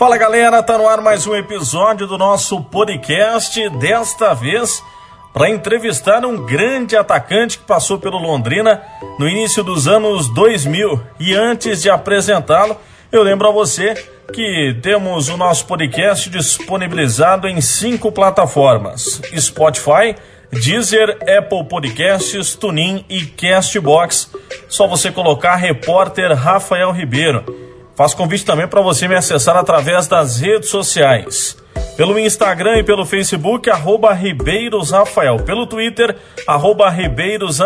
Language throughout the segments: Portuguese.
Fala galera, tá no ar mais um episódio do nosso podcast. Desta vez para entrevistar um grande atacante que passou pelo Londrina no início dos anos 2000. E antes de apresentá-lo, eu lembro a você que temos o nosso podcast disponibilizado em cinco plataformas: Spotify, Deezer, Apple Podcasts, TuneIn e Castbox. Só você colocar repórter Rafael Ribeiro. Faço convite também para você me acessar através das redes sociais. Pelo Instagram e pelo Facebook, arroba Ribeiros Rafael. Pelo Twitter, arroba Ribeiros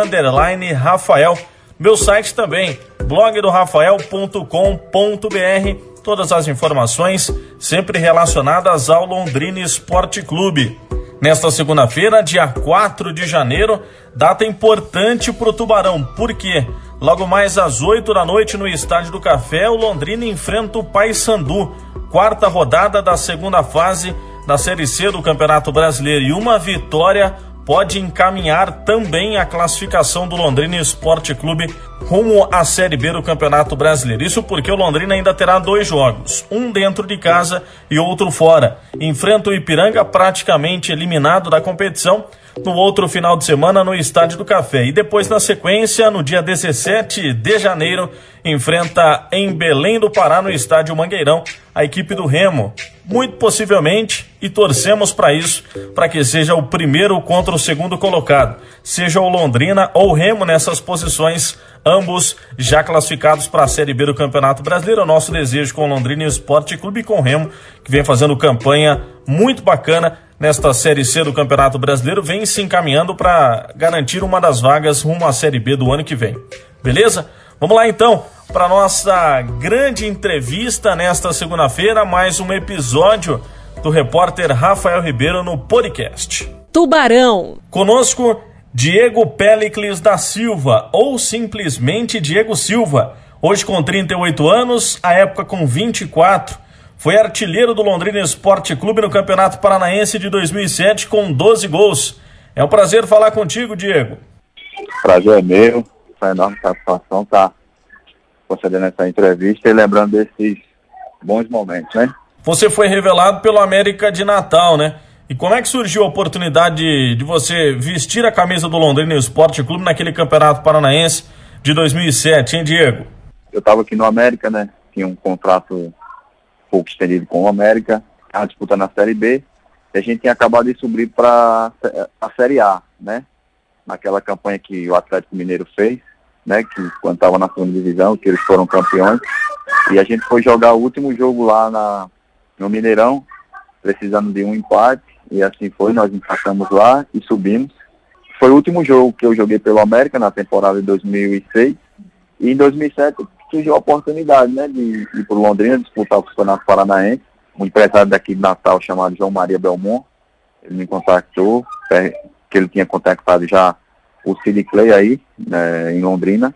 Rafael. Meu site também, blogdorafael.com.br. Todas as informações sempre relacionadas ao Londrina Esporte Clube. Nesta segunda-feira, dia 4 de janeiro, data importante para o Tubarão. Por quê? Logo mais às 8 da noite no Estádio do Café, o Londrina enfrenta o Paysandu, quarta rodada da segunda fase da Série C do Campeonato Brasileiro. E uma vitória pode encaminhar também a classificação do Londrina Esporte Clube rumo à Série B do Campeonato Brasileiro. Isso porque o Londrina ainda terá dois jogos, um dentro de casa e outro fora. Enfrenta o Ipiranga praticamente eliminado da competição no outro final de semana no Estádio do Café. E depois, na sequência, no dia 17 de janeiro, enfrenta em Belém do Pará, no Estádio Mangueirão, a equipe do Remo. Muito possivelmente, e torcemos para isso, para que seja o primeiro contra o segundo colocado, seja o Londrina ou o Remo nessas posições, ambos já classificados para a Série B do Campeonato Brasileiro. É o nosso desejo com o Londrina Esporte Clube e com o Remo, que vem fazendo campanha muito bacana nesta Série C do Campeonato Brasileiro, vem se encaminhando para garantir uma das vagas rumo à Série B do ano que vem. Beleza? Vamos lá então para nossa grande entrevista nesta segunda-feira, mais um episódio do repórter Rafael Ribeiro no podcast. Tubarão. Conosco Diego Pelicles da Silva, ou simplesmente Diego Silva. Hoje com 38 anos, a época com 24. Foi artilheiro do Londrina Esporte Clube no Campeonato Paranaense de 2007 com 12 gols. É um prazer falar contigo, Diego. Prazer é meu, foi enorme satisfação estar concedendo essa entrevista e lembrando desses bons momentos, né? Você foi revelado pelo América de Natal, né? E como é que surgiu a oportunidade de, de você vestir a camisa do Londrina Esporte Clube naquele Campeonato Paranaense de 2007, hein, Diego? Eu estava aqui no América, né? Tinha um contrato pouco estendido com o América, disputando a Série B, e a gente tinha acabado de subir para a Série A, né? Naquela campanha que o Atlético Mineiro fez, né? Que quando estava na segunda divisão, que eles foram campeões. E a gente foi jogar o último jogo lá na, no Mineirão, precisando de um empate, e assim foi, nós empatamos lá e subimos. Foi o último jogo que eu joguei pelo América na temporada de 2006. E em 2007 surgiu a oportunidade né, de ir para Londrina disputar o Campeonato Paranaense. Um empresário daqui de Natal chamado João Maria Belmont, ele me contactou, é, que ele tinha contactado já o Cid Clay aí, né, em Londrina.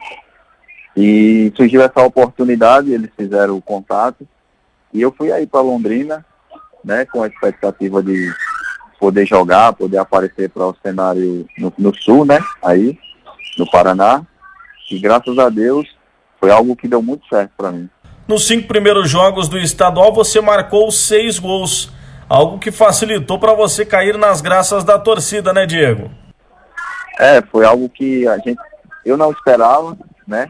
E surgiu essa oportunidade, eles fizeram o contato. E eu fui aí para Londrina, né, com a expectativa de poder jogar, poder aparecer para o cenário no, no sul, né, aí, no Paraná. E graças a Deus foi algo que deu muito certo para mim. Nos cinco primeiros jogos do estadual, você marcou seis gols. Algo que facilitou para você cair nas graças da torcida, né, Diego? É, foi algo que a gente, eu não esperava, né?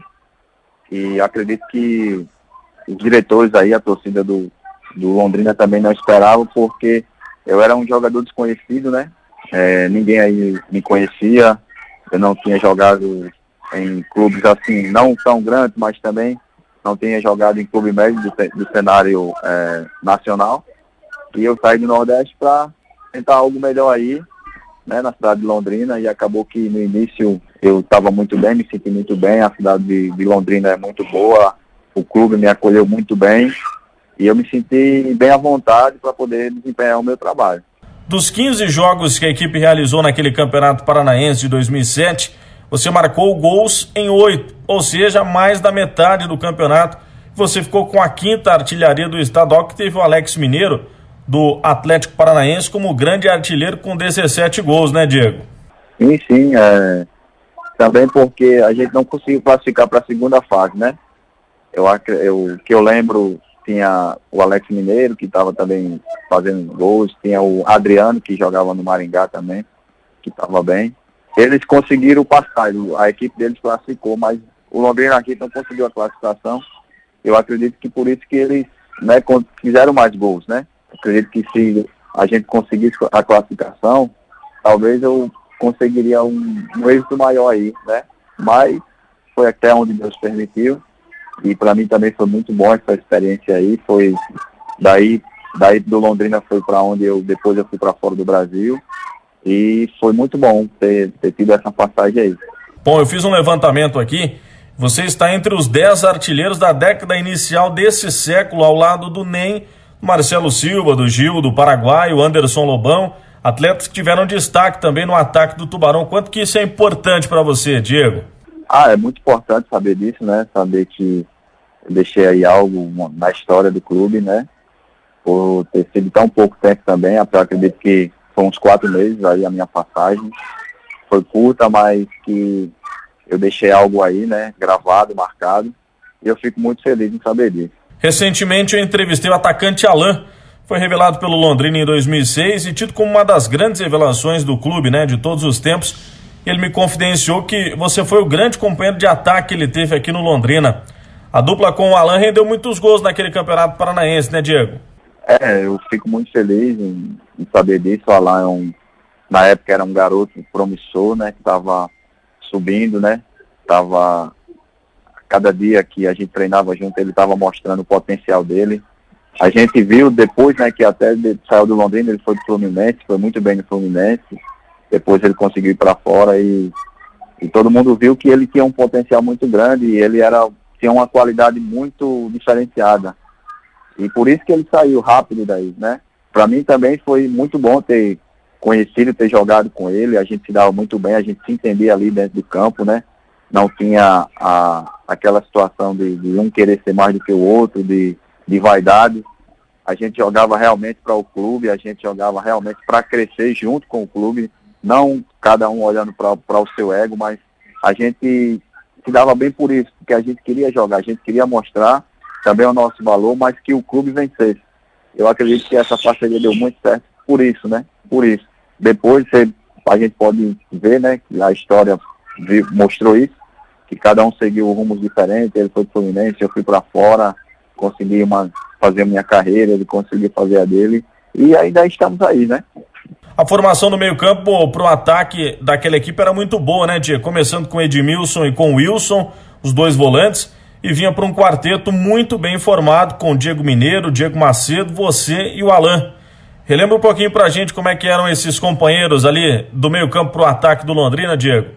E acredito que os diretores aí, a torcida do, do Londrina também não esperavam, porque eu era um jogador desconhecido, né? É, ninguém aí me conhecia, eu não tinha jogado em clubes assim, não tão grandes, mas também não tinha jogado em clube médio do, do cenário é, nacional. E eu saí do Nordeste para tentar algo melhor aí, né, na cidade de Londrina, e acabou que no início eu estava muito bem, me senti muito bem, a cidade de, de Londrina é muito boa, o clube me acolheu muito bem, e eu me senti bem à vontade para poder desempenhar o meu trabalho. Dos 15 jogos que a equipe realizou naquele Campeonato Paranaense de 2007, você marcou gols em oito, ou seja, mais da metade do campeonato. Você ficou com a quinta artilharia do estadual, que teve o Alex Mineiro, do Atlético Paranaense, como grande artilheiro com 17 gols, né, Diego? Sim, sim. É... Também porque a gente não conseguiu classificar para a segunda fase, né? Eu, eu, que eu lembro, tinha o Alex Mineiro, que estava também fazendo gols, tinha o Adriano, que jogava no Maringá também, que estava bem. Eles conseguiram passar, a equipe deles classificou, mas o Londrina aqui não conseguiu a classificação. Eu acredito que por isso que eles né, fizeram mais gols, né? Acredito que se a gente conseguisse a classificação, talvez eu conseguiria um, um êxito maior aí, né? Mas foi até onde Deus permitiu. E para mim também foi muito bom essa experiência aí. Foi daí, daí do Londrina foi para onde eu depois eu fui para fora do Brasil. E foi muito bom ter, ter tido essa passagem aí. Bom, eu fiz um levantamento aqui. Você está entre os 10 artilheiros da década inicial desse século, ao lado do NEM, Marcelo Silva, do Gil, do Paraguai, o Anderson Lobão, atletas que tiveram destaque também no ataque do Tubarão. Quanto que isso é importante para você, Diego? Ah, é muito importante saber disso, né? Saber que eu deixei aí algo na história do clube, né? Por ter sido tão pouco tempo também, eu acredito que foi uns quatro meses aí a minha passagem. Foi curta, mas que eu deixei algo aí, né? Gravado, marcado. E eu fico muito feliz em saber disso. Recentemente eu entrevistei o atacante Alain. Foi revelado pelo Londrina em 2006 e tido como uma das grandes revelações do clube, né? De todos os tempos ele me confidenciou que você foi o grande companheiro de ataque que ele teve aqui no Londrina. A dupla com o Alan rendeu muitos gols naquele campeonato paranaense, né, Diego? É, eu fico muito feliz em, em saber disso. O Alan é um, na época era um garoto promissor, né, que estava subindo, né, estava cada dia que a gente treinava junto, ele estava mostrando o potencial dele. A gente viu depois, né, que até ele saiu do Londrina, ele foi do Fluminense, foi muito bem no Fluminense. Depois ele conseguiu ir para fora e, e todo mundo viu que ele tinha um potencial muito grande e ele era tinha uma qualidade muito diferenciada. E por isso que ele saiu rápido daí, né? Para mim também foi muito bom ter conhecido, ter jogado com ele, a gente se dava muito bem, a gente se entendia ali dentro do campo, né? Não tinha a, aquela situação de, de um querer ser mais do que o outro, de, de vaidade. A gente jogava realmente para o clube, a gente jogava realmente para crescer junto com o clube não cada um olhando para o seu ego, mas a gente se dava bem por isso, porque a gente queria jogar, a gente queria mostrar também o nosso valor, mas que o clube vencesse. Eu acredito que essa parceria deu muito certo por isso, né? Por isso. Depois você, a gente pode ver, né, que a história mostrou isso, que cada um seguiu rumos diferentes, ele foi para o Fluminense, eu fui para fora, consegui uma, fazer a minha carreira, ele conseguiu fazer a dele, e ainda estamos aí, né? A formação do meio-campo para o ataque daquela equipe era muito boa, né, Tia? Começando com Edmilson e com Wilson, os dois volantes, e vinha para um quarteto muito bem formado com Diego Mineiro, Diego Macedo, você e o Alain. Relembra um pouquinho para a gente como é que eram esses companheiros ali do meio-campo para o ataque do Londrina, Diego?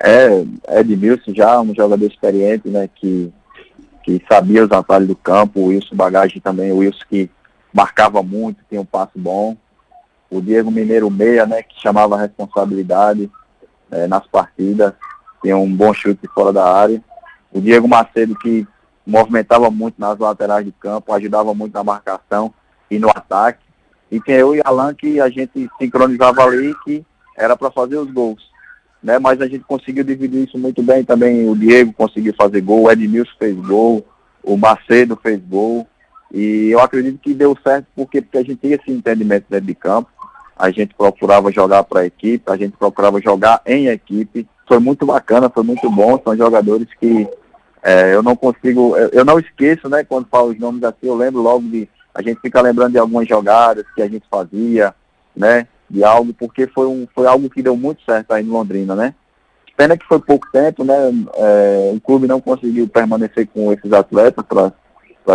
É, Edmilson já um jogador experiente, né, que, que sabia os atalhos do campo, o Wilson Bagagem também, o Wilson que marcava muito, tinha um passo bom o Diego Mineiro Meia, né, que chamava a responsabilidade é, nas partidas, tinha um bom chute fora da área. O Diego Macedo, que movimentava muito nas laterais de campo, ajudava muito na marcação e no ataque. E tinha eu e Alan que a gente sincronizava ali que era para fazer os gols. Né? Mas a gente conseguiu dividir isso muito bem também. O Diego conseguiu fazer gol, o Edmilson fez gol, o Macedo fez gol. E eu acredito que deu certo porque, porque a gente tinha esse entendimento dentro de campo a gente procurava jogar para a equipe, a gente procurava jogar em equipe. Foi muito bacana, foi muito bom. São jogadores que é, eu não consigo, eu não esqueço, né, quando falo os nomes assim, eu lembro logo de, a gente fica lembrando de algumas jogadas que a gente fazia, né, de algo, porque foi, um, foi algo que deu muito certo aí no Londrina, né. Pena que foi pouco tempo, né, é, o clube não conseguiu permanecer com esses atletas para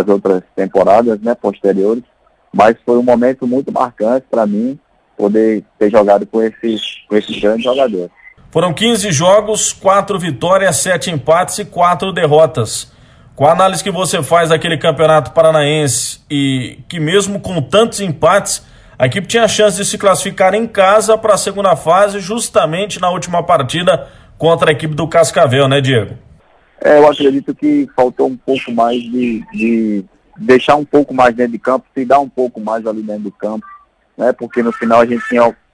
as outras temporadas, né, posteriores, mas foi um momento muito marcante para mim, poder ter jogado com esses, com esses grandes jogadores. Foram 15 jogos, 4 vitórias, 7 empates e 4 derrotas. Com a análise que você faz daquele campeonato paranaense e que mesmo com tantos empates, a equipe tinha a chance de se classificar em casa para a segunda fase, justamente na última partida contra a equipe do Cascavel, né, Diego? É, eu acredito que faltou um pouco mais de, de deixar um pouco mais dentro de campo, se dar um pouco mais ali dentro do campo, né? Porque no final a gente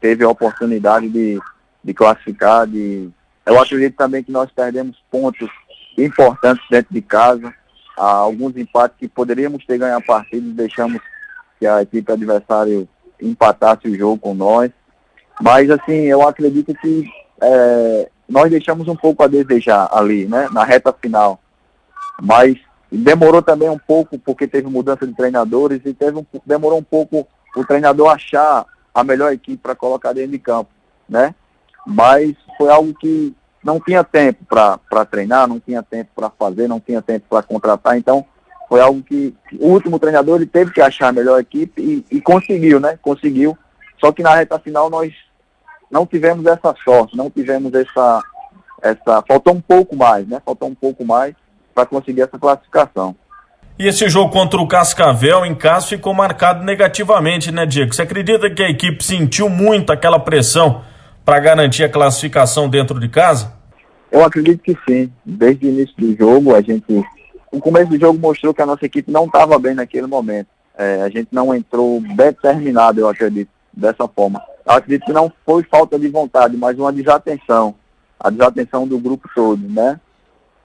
teve a oportunidade de, de classificar. De... Eu acredito também que nós perdemos pontos importantes dentro de casa. alguns empates que poderíamos ter ganho a partida e deixamos que a equipe adversária empatasse o jogo com nós. Mas assim, eu acredito que é, nós deixamos um pouco a desejar ali, né, na reta final. Mas demorou também um pouco porque teve mudança de treinadores e teve um, demorou um pouco o treinador achar a melhor equipe para colocar dentro de campo, né? Mas foi algo que não tinha tempo para treinar, não tinha tempo para fazer, não tinha tempo para contratar, então foi algo que o último treinador ele teve que achar a melhor equipe e, e conseguiu, né? Conseguiu. Só que na reta final nós não tivemos essa sorte, não tivemos essa, essa, faltou um pouco mais, né? Faltou um pouco mais para conseguir essa classificação. E esse jogo contra o Cascavel em casa ficou marcado negativamente, né, Diego? Você acredita que a equipe sentiu muito aquela pressão para garantir a classificação dentro de casa? Eu acredito que sim. Desde o início do jogo, a gente. O começo do jogo mostrou que a nossa equipe não estava bem naquele momento. É, a gente não entrou determinado, eu acredito, dessa forma. Eu acredito que não foi falta de vontade, mas uma desatenção. A desatenção do grupo todo, né?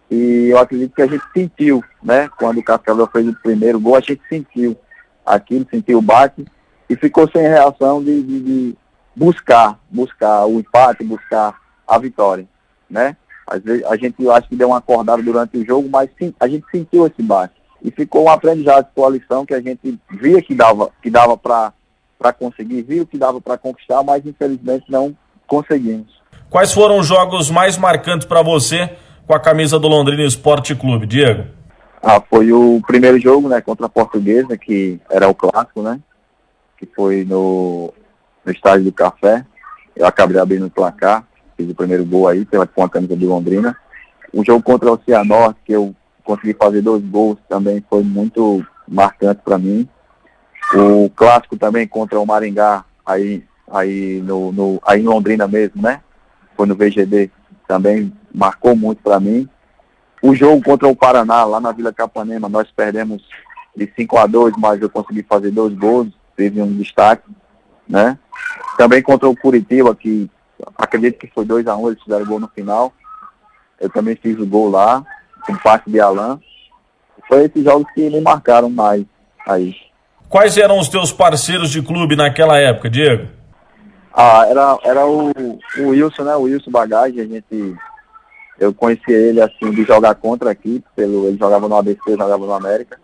E eu acredito que a gente sentiu, né? Quando o Cascavel fez o primeiro gol, a gente sentiu aquilo, sentiu o bate e ficou sem reação de, de, de buscar, buscar o empate, buscar a vitória, né? Às vezes a gente eu acho que deu uma acordada durante o jogo, mas sim, a gente sentiu esse bate e ficou um aprendizado com a lição que a gente via que dava que dava para para conseguir, viu que dava para conquistar, mas infelizmente não conseguimos. Quais foram os jogos mais marcantes para você com a camisa do Londrina Esporte Clube, Diego? Ah, foi o primeiro jogo, né, contra a Portuguesa, que era o clássico, né, que foi no, no estádio do Café. Eu acabei abrindo o placar, fiz o primeiro gol aí pela, com a camisa do Londrina. O jogo contra o Cianorte, que eu consegui fazer dois gols, também foi muito marcante para mim. O clássico também contra o Maringá, aí, aí, no, no, aí em Londrina mesmo, né? Foi no VGD, também marcou muito para mim. O jogo contra o Paraná, lá na Vila Capanema, nós perdemos de 5 a 2, mas eu consegui fazer dois gols, teve um destaque, né? Também contra o Curitiba, que acredito que foi 2 a 1 um, eles fizeram gol no final. Eu também fiz o gol lá, com passe de Alain. Foi esses jogos que me marcaram mais aí. Quais eram os teus parceiros de clube naquela época, Diego? Ah, era, era o, o Wilson, né? O Wilson Bagagem, a gente eu conheci ele assim de jogar contra aqui, pelo, ele jogava no ABC, jogava no América.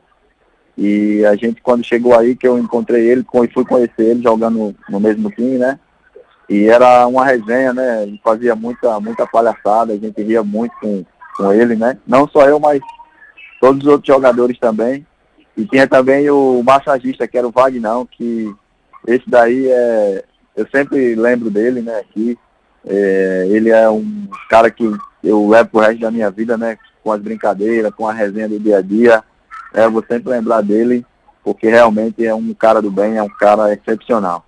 E a gente quando chegou aí que eu encontrei ele, fui conhecer ele jogando no mesmo time, né? E era uma resenha, né? Fazia muita, muita palhaçada, a gente ria muito com, com ele, né? Não só eu, mas todos os outros jogadores também. E tinha também o massagista, que era o Vagnão, que esse daí é. Eu sempre lembro dele, né, aqui. É, ele é um cara que eu levo pro resto da minha vida, né? Com as brincadeiras, com a resenha do dia a dia. É, vou sempre lembrar dele, porque realmente é um cara do bem, é um cara excepcional.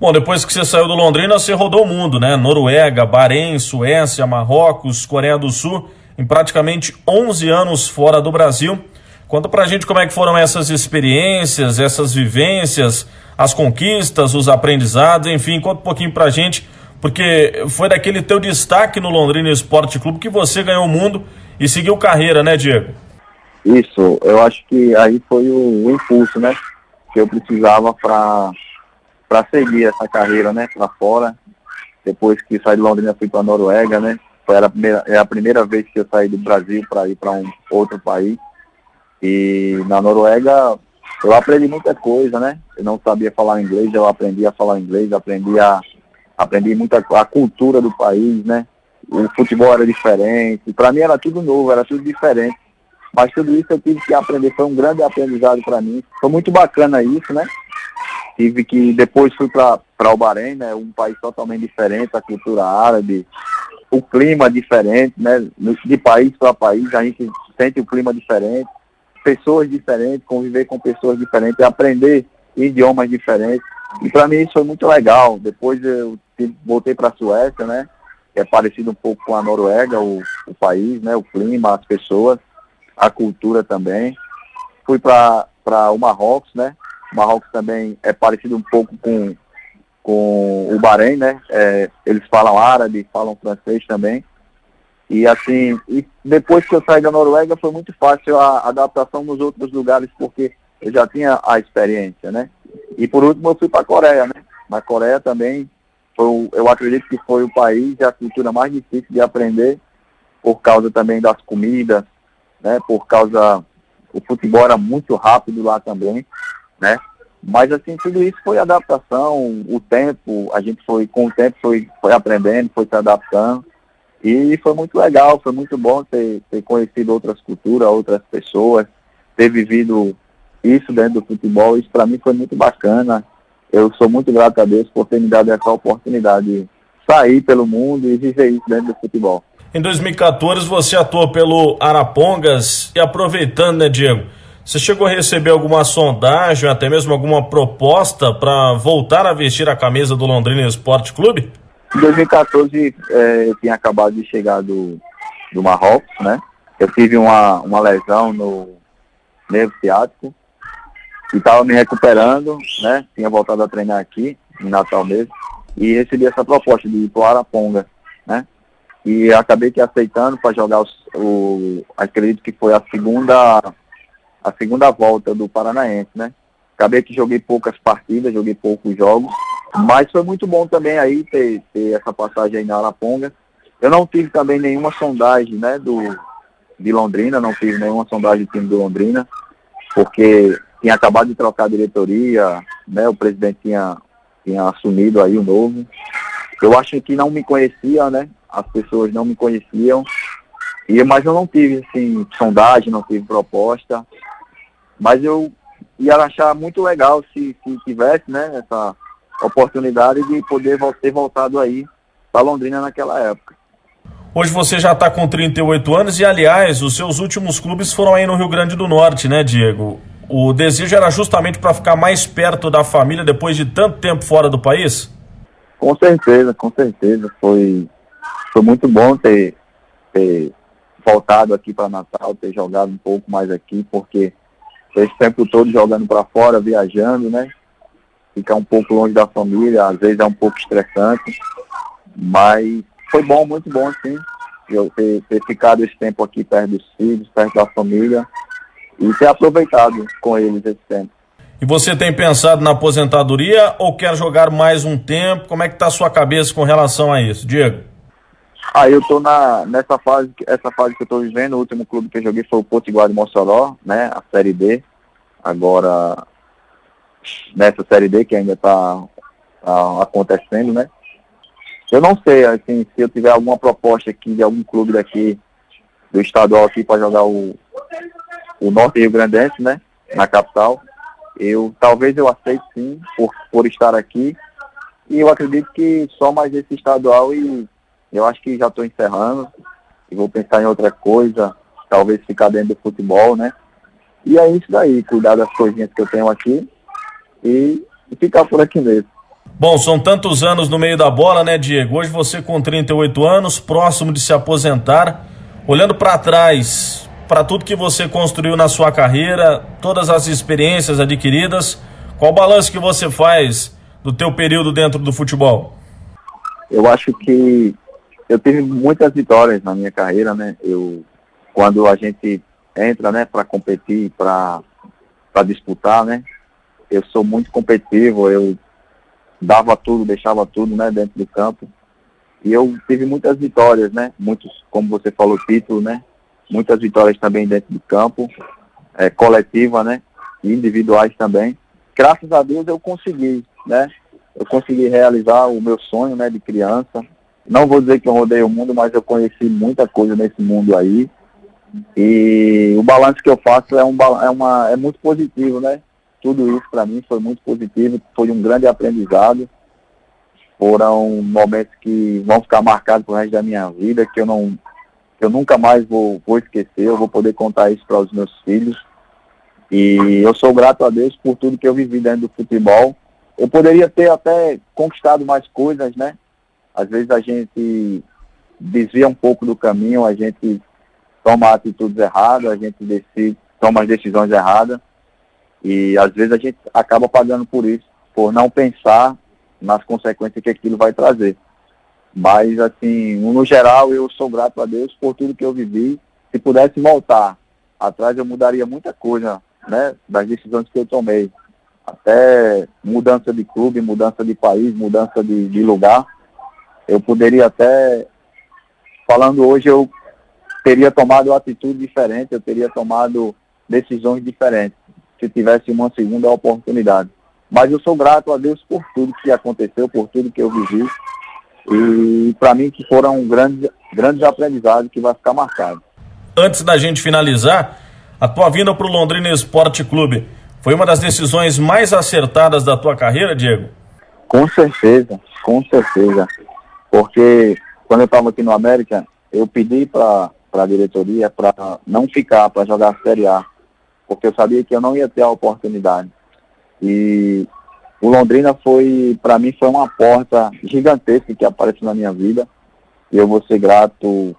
Bom, depois que você saiu do Londrina, você rodou o mundo, né? Noruega, Bahrein, Suécia, Marrocos, Coreia do Sul, em praticamente 11 anos fora do Brasil. Conta pra gente como é que foram essas experiências, essas vivências, as conquistas, os aprendizados, enfim, conta um pouquinho pra gente porque foi daquele teu destaque no Londrina Esporte Clube que você ganhou o mundo e seguiu carreira, né, Diego? Isso, eu acho que aí foi o, o impulso, né, que eu precisava para seguir essa carreira, né, para fora. Depois que saí de Londrina fui para Noruega, né? Foi a primeira, é a primeira vez que eu saí do Brasil para ir para um outro país. E na Noruega eu aprendi muita coisa, né? Eu não sabia falar inglês, eu aprendi a falar inglês, aprendi a aprendi muito a, a cultura do país, né? O futebol era diferente, para mim era tudo novo, era tudo diferente. Mas tudo isso eu tive que aprender, foi um grande aprendizado para mim. Foi muito bacana isso, né? Tive que, depois fui para o Bahrein, né? Um país totalmente diferente, a cultura árabe, o clima diferente, né? De país para país, a gente sente o clima diferente, pessoas diferentes, conviver com pessoas diferentes, aprender idiomas diferentes. E para mim isso foi muito legal. Depois eu voltei para a Suécia, né? Que é parecido um pouco com a Noruega, o, o país, né? O clima, as pessoas, a cultura também. Fui para o Marrocos, né? O Marrocos também é parecido um pouco com, com o Bahrein, né? É, eles falam árabe, falam francês também. E assim, e depois que eu saí da Noruega foi muito fácil a adaptação nos outros lugares, porque eu já tinha a experiência, né? E por último eu fui para a Coreia, né? Na Coreia também, foi, eu acredito que foi o país e a cultura mais difícil de aprender, por causa também das comidas, né? Por causa, o futebol era muito rápido lá também, né? Mas assim, tudo isso foi adaptação, o tempo, a gente foi, com o tempo foi, foi aprendendo, foi se adaptando. E foi muito legal, foi muito bom ter, ter conhecido outras culturas, outras pessoas, ter vivido isso dentro do futebol, isso para mim foi muito bacana. Eu sou muito grato a Deus por ter me dado essa oportunidade de sair pelo mundo e viver isso dentro do futebol. Em 2014 você atuou pelo Arapongas e aproveitando, né, Diego? Você chegou a receber alguma sondagem, até mesmo alguma proposta para voltar a vestir a camisa do Londrina Esporte Clube? Em 2014 é, eu tinha acabado de chegar do, do Marrocos, né? Eu tive uma, uma lesão no nervo ciático e estava me recuperando, né? Tinha voltado a treinar aqui, em Natal mesmo, e recebi essa proposta de ir para Araponga, né? E acabei que aceitando para jogar o. Acredito que foi a segunda a segunda volta do Paranaense, né? Acabei que joguei poucas partidas, joguei poucos jogos, mas foi muito bom também aí ter, ter essa passagem aí na Araponga. Eu não tive também nenhuma sondagem, né, do, de Londrina, não tive nenhuma sondagem do time do Londrina, porque tinha acabado de trocar a diretoria, né, o presidente tinha, tinha assumido aí o novo. Eu acho que não me conhecia, né, as pessoas não me conheciam, e, mas eu não tive, assim, sondagem, não tive proposta, mas eu ia achar muito legal se, se tivesse, né, essa oportunidade de poder ter voltado aí para Londrina naquela época. Hoje você já está com 38 anos e, aliás, os seus últimos clubes foram aí no Rio Grande do Norte, né, Diego? O desejo era justamente para ficar mais perto da família depois de tanto tempo fora do país? Com certeza, com certeza. Foi, foi muito bom ter, ter voltado aqui para Natal, ter jogado um pouco mais aqui, porque esse tempo todo jogando para fora, viajando, né? Ficar um pouco longe da família, às vezes é um pouco estressante, mas foi bom, muito bom, sim, eu ter, ter ficado esse tempo aqui perto dos filhos, perto da família e ter aproveitado com eles esse tempo. E você tem pensado na aposentadoria ou quer jogar mais um tempo? Como é que está a sua cabeça com relação a isso, Diego? Ah, eu tô na, nessa fase, essa fase que eu tô vivendo, o último clube que eu joguei foi o Potiguar de Mossoró, né, a Série D. Agora, nessa Série D que ainda tá, tá, acontecendo, né. Eu não sei, assim, se eu tiver alguma proposta aqui de algum clube daqui, do estadual aqui para jogar o, o Norte Rio Grandense, né, na capital, eu, talvez eu aceite sim, por, por estar aqui, e eu acredito que só mais esse estadual e eu acho que já estou encerrando e vou pensar em outra coisa, talvez ficar dentro do futebol, né? E é isso daí, cuidar das coisinhas que eu tenho aqui e, e ficar por aqui mesmo. Bom, são tantos anos no meio da bola, né, Diego? Hoje você com 38 anos, próximo de se aposentar, olhando para trás, para tudo que você construiu na sua carreira, todas as experiências adquiridas, qual o balanço que você faz do teu período dentro do futebol? Eu acho que eu tive muitas vitórias na minha carreira, né? Eu, quando a gente entra, né, para competir, para disputar, né? Eu sou muito competitivo, eu dava tudo, deixava tudo, né, dentro do campo. E eu tive muitas vitórias, né? Muitos, como você falou, título, né? Muitas vitórias também dentro do campo, é, coletiva, né? E individuais também. Graças a Deus eu consegui, né? Eu consegui realizar o meu sonho, né, de criança, não vou dizer que eu rodei o mundo, mas eu conheci muita coisa nesse mundo aí. E o balanço que eu faço é, um, é, uma, é muito positivo, né? Tudo isso para mim foi muito positivo, foi um grande aprendizado. Foram momentos que vão ficar marcados pro resto da minha vida, que eu não eu nunca mais vou, vou esquecer, eu vou poder contar isso para os meus filhos. E eu sou grato a Deus por tudo que eu vivi dentro do futebol. Eu poderia ter até conquistado mais coisas, né? Às vezes a gente desvia um pouco do caminho, a gente toma atitudes erradas, a gente decide, toma as decisões erradas e às vezes a gente acaba pagando por isso, por não pensar nas consequências que aquilo vai trazer. Mas, assim, no geral, eu sou grato a Deus por tudo que eu vivi. Se pudesse voltar atrás, eu mudaria muita coisa, né, das decisões que eu tomei. Até mudança de clube, mudança de país, mudança de, de lugar. Eu poderia até, falando hoje, eu teria tomado atitude diferente, eu teria tomado decisões diferentes, se tivesse uma segunda oportunidade. Mas eu sou grato a Deus por tudo que aconteceu, por tudo que eu vivi. E para mim que foram grandes, grandes aprendizados que vai ficar marcado. Antes da gente finalizar, a tua vinda para o Londrina Esporte Clube foi uma das decisões mais acertadas da tua carreira, Diego? Com certeza, com certeza. Porque quando eu estava aqui no América, eu pedi para a diretoria para não ficar, para jogar a Série A. Porque eu sabia que eu não ia ter a oportunidade. E o Londrina foi, para mim, foi uma porta gigantesca que apareceu na minha vida. E eu vou ser grato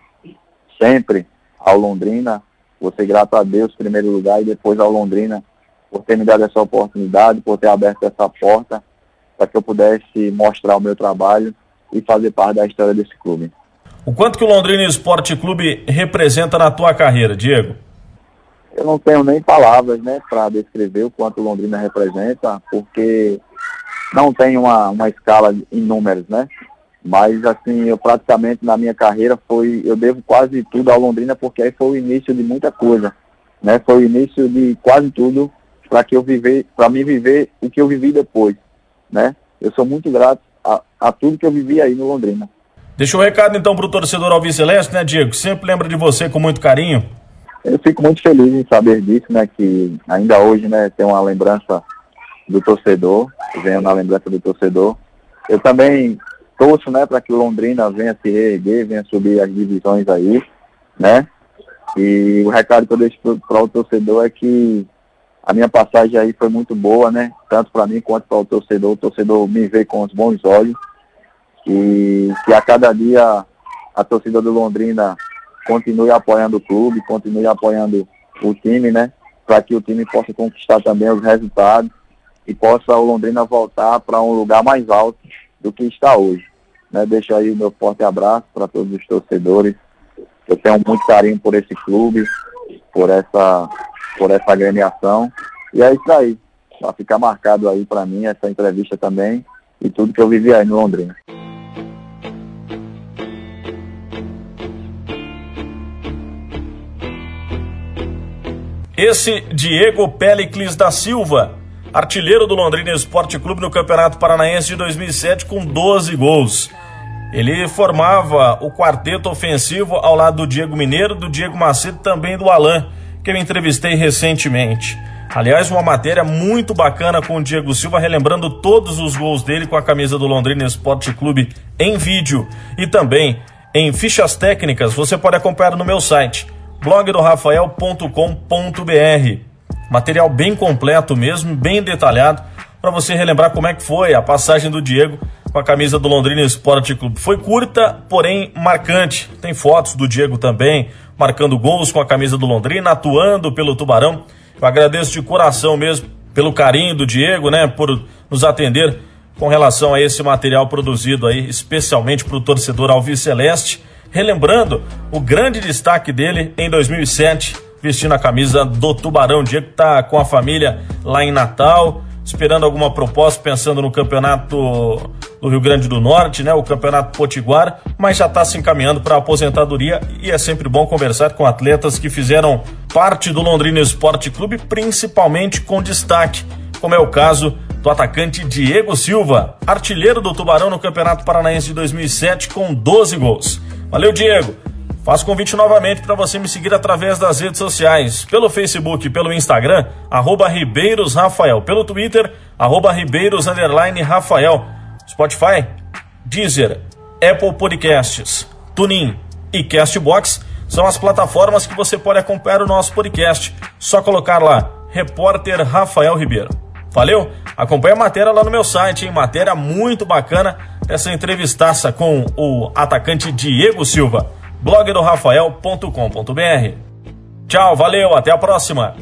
sempre ao Londrina, vou ser grato a Deus em primeiro lugar e depois ao Londrina por ter me dado essa oportunidade, por ter aberto essa porta para que eu pudesse mostrar o meu trabalho e fazer parte da história desse clube. O quanto que o Londrina Esporte Clube representa na tua carreira, Diego? Eu não tenho nem palavras né, para descrever o quanto Londrina representa, porque não tem uma, uma escala em números, né? Mas assim, eu praticamente na minha carreira foi, eu devo quase tudo ao Londrina porque aí foi o início de muita coisa, né? Foi o início de quase tudo para que eu viver, para mim viver o que eu vivi depois, né? Eu sou muito grato a, a tudo que eu vivi aí no Londrina. Deixa um recado então para o torcedor Alves Celeste, né, Diego? Sempre lembra de você com muito carinho. Eu fico muito feliz em saber disso, né? Que ainda hoje, né, tem uma lembrança do torcedor, venho na lembrança do torcedor. Eu também torço, né, para que o Londrina venha se reerguer, venha subir as divisões aí, né? E o recado que eu deixo para o torcedor é que a minha passagem aí foi muito boa, né? Tanto para mim quanto para o torcedor. O torcedor me vê com os bons olhos. E que a cada dia a torcida do Londrina continue apoiando o clube, continue apoiando o time, né? Para que o time possa conquistar também os resultados e possa o Londrina voltar para um lugar mais alto do que está hoje. Né? Deixo aí o meu forte abraço para todos os torcedores. Eu tenho muito carinho por esse clube, por essa, por essa agremiação. E é isso aí. Vai ficar marcado aí para mim essa entrevista também e tudo que eu vivi aí no Londrina. Esse Diego Pelicles da Silva, artilheiro do Londrina Esporte Clube no Campeonato Paranaense de 2007 com 12 gols. Ele formava o quarteto ofensivo ao lado do Diego Mineiro, do Diego Macedo também do Alain, que eu entrevistei recentemente. Aliás, uma matéria muito bacana com o Diego Silva, relembrando todos os gols dele com a camisa do Londrina Esporte Clube em vídeo e também em fichas técnicas. Você pode acompanhar no meu site blogdorafael.com.br. Material bem completo mesmo, bem detalhado, para você relembrar como é que foi a passagem do Diego com a camisa do Londrina Esporte Clube. Foi curta, porém marcante. Tem fotos do Diego também, marcando gols com a camisa do Londrina, atuando pelo Tubarão. Eu agradeço de coração mesmo pelo carinho do Diego, né, por nos atender com relação a esse material produzido aí, especialmente para o torcedor Alves Celeste relembrando o grande destaque dele em 2007, vestindo a camisa do Tubarão. Diego está com a família lá em Natal, esperando alguma proposta, pensando no campeonato do Rio Grande do Norte, né, o campeonato Potiguar, mas já está se encaminhando para a aposentadoria e é sempre bom conversar com atletas que fizeram parte do Londrina Esporte Clube, principalmente com destaque, como é o caso do atacante Diego Silva, artilheiro do Tubarão no Campeonato Paranaense de 2007 com 12 gols. Valeu, Diego. Faço convite novamente para você me seguir através das redes sociais, pelo Facebook, pelo Instagram, arroba Ribeiros Rafael, pelo Twitter, arroba Ribeiros Rafael, Spotify, Deezer, Apple Podcasts, TuneIn e Castbox são as plataformas que você pode acompanhar o nosso podcast. Só colocar lá, Repórter Rafael Ribeiro. Valeu? Acompanhe a matéria lá no meu site, hein? Matéria muito bacana essa entrevistaça com o atacante Diego Silva, blog do Rafael.com.br. Tchau, valeu, até a próxima.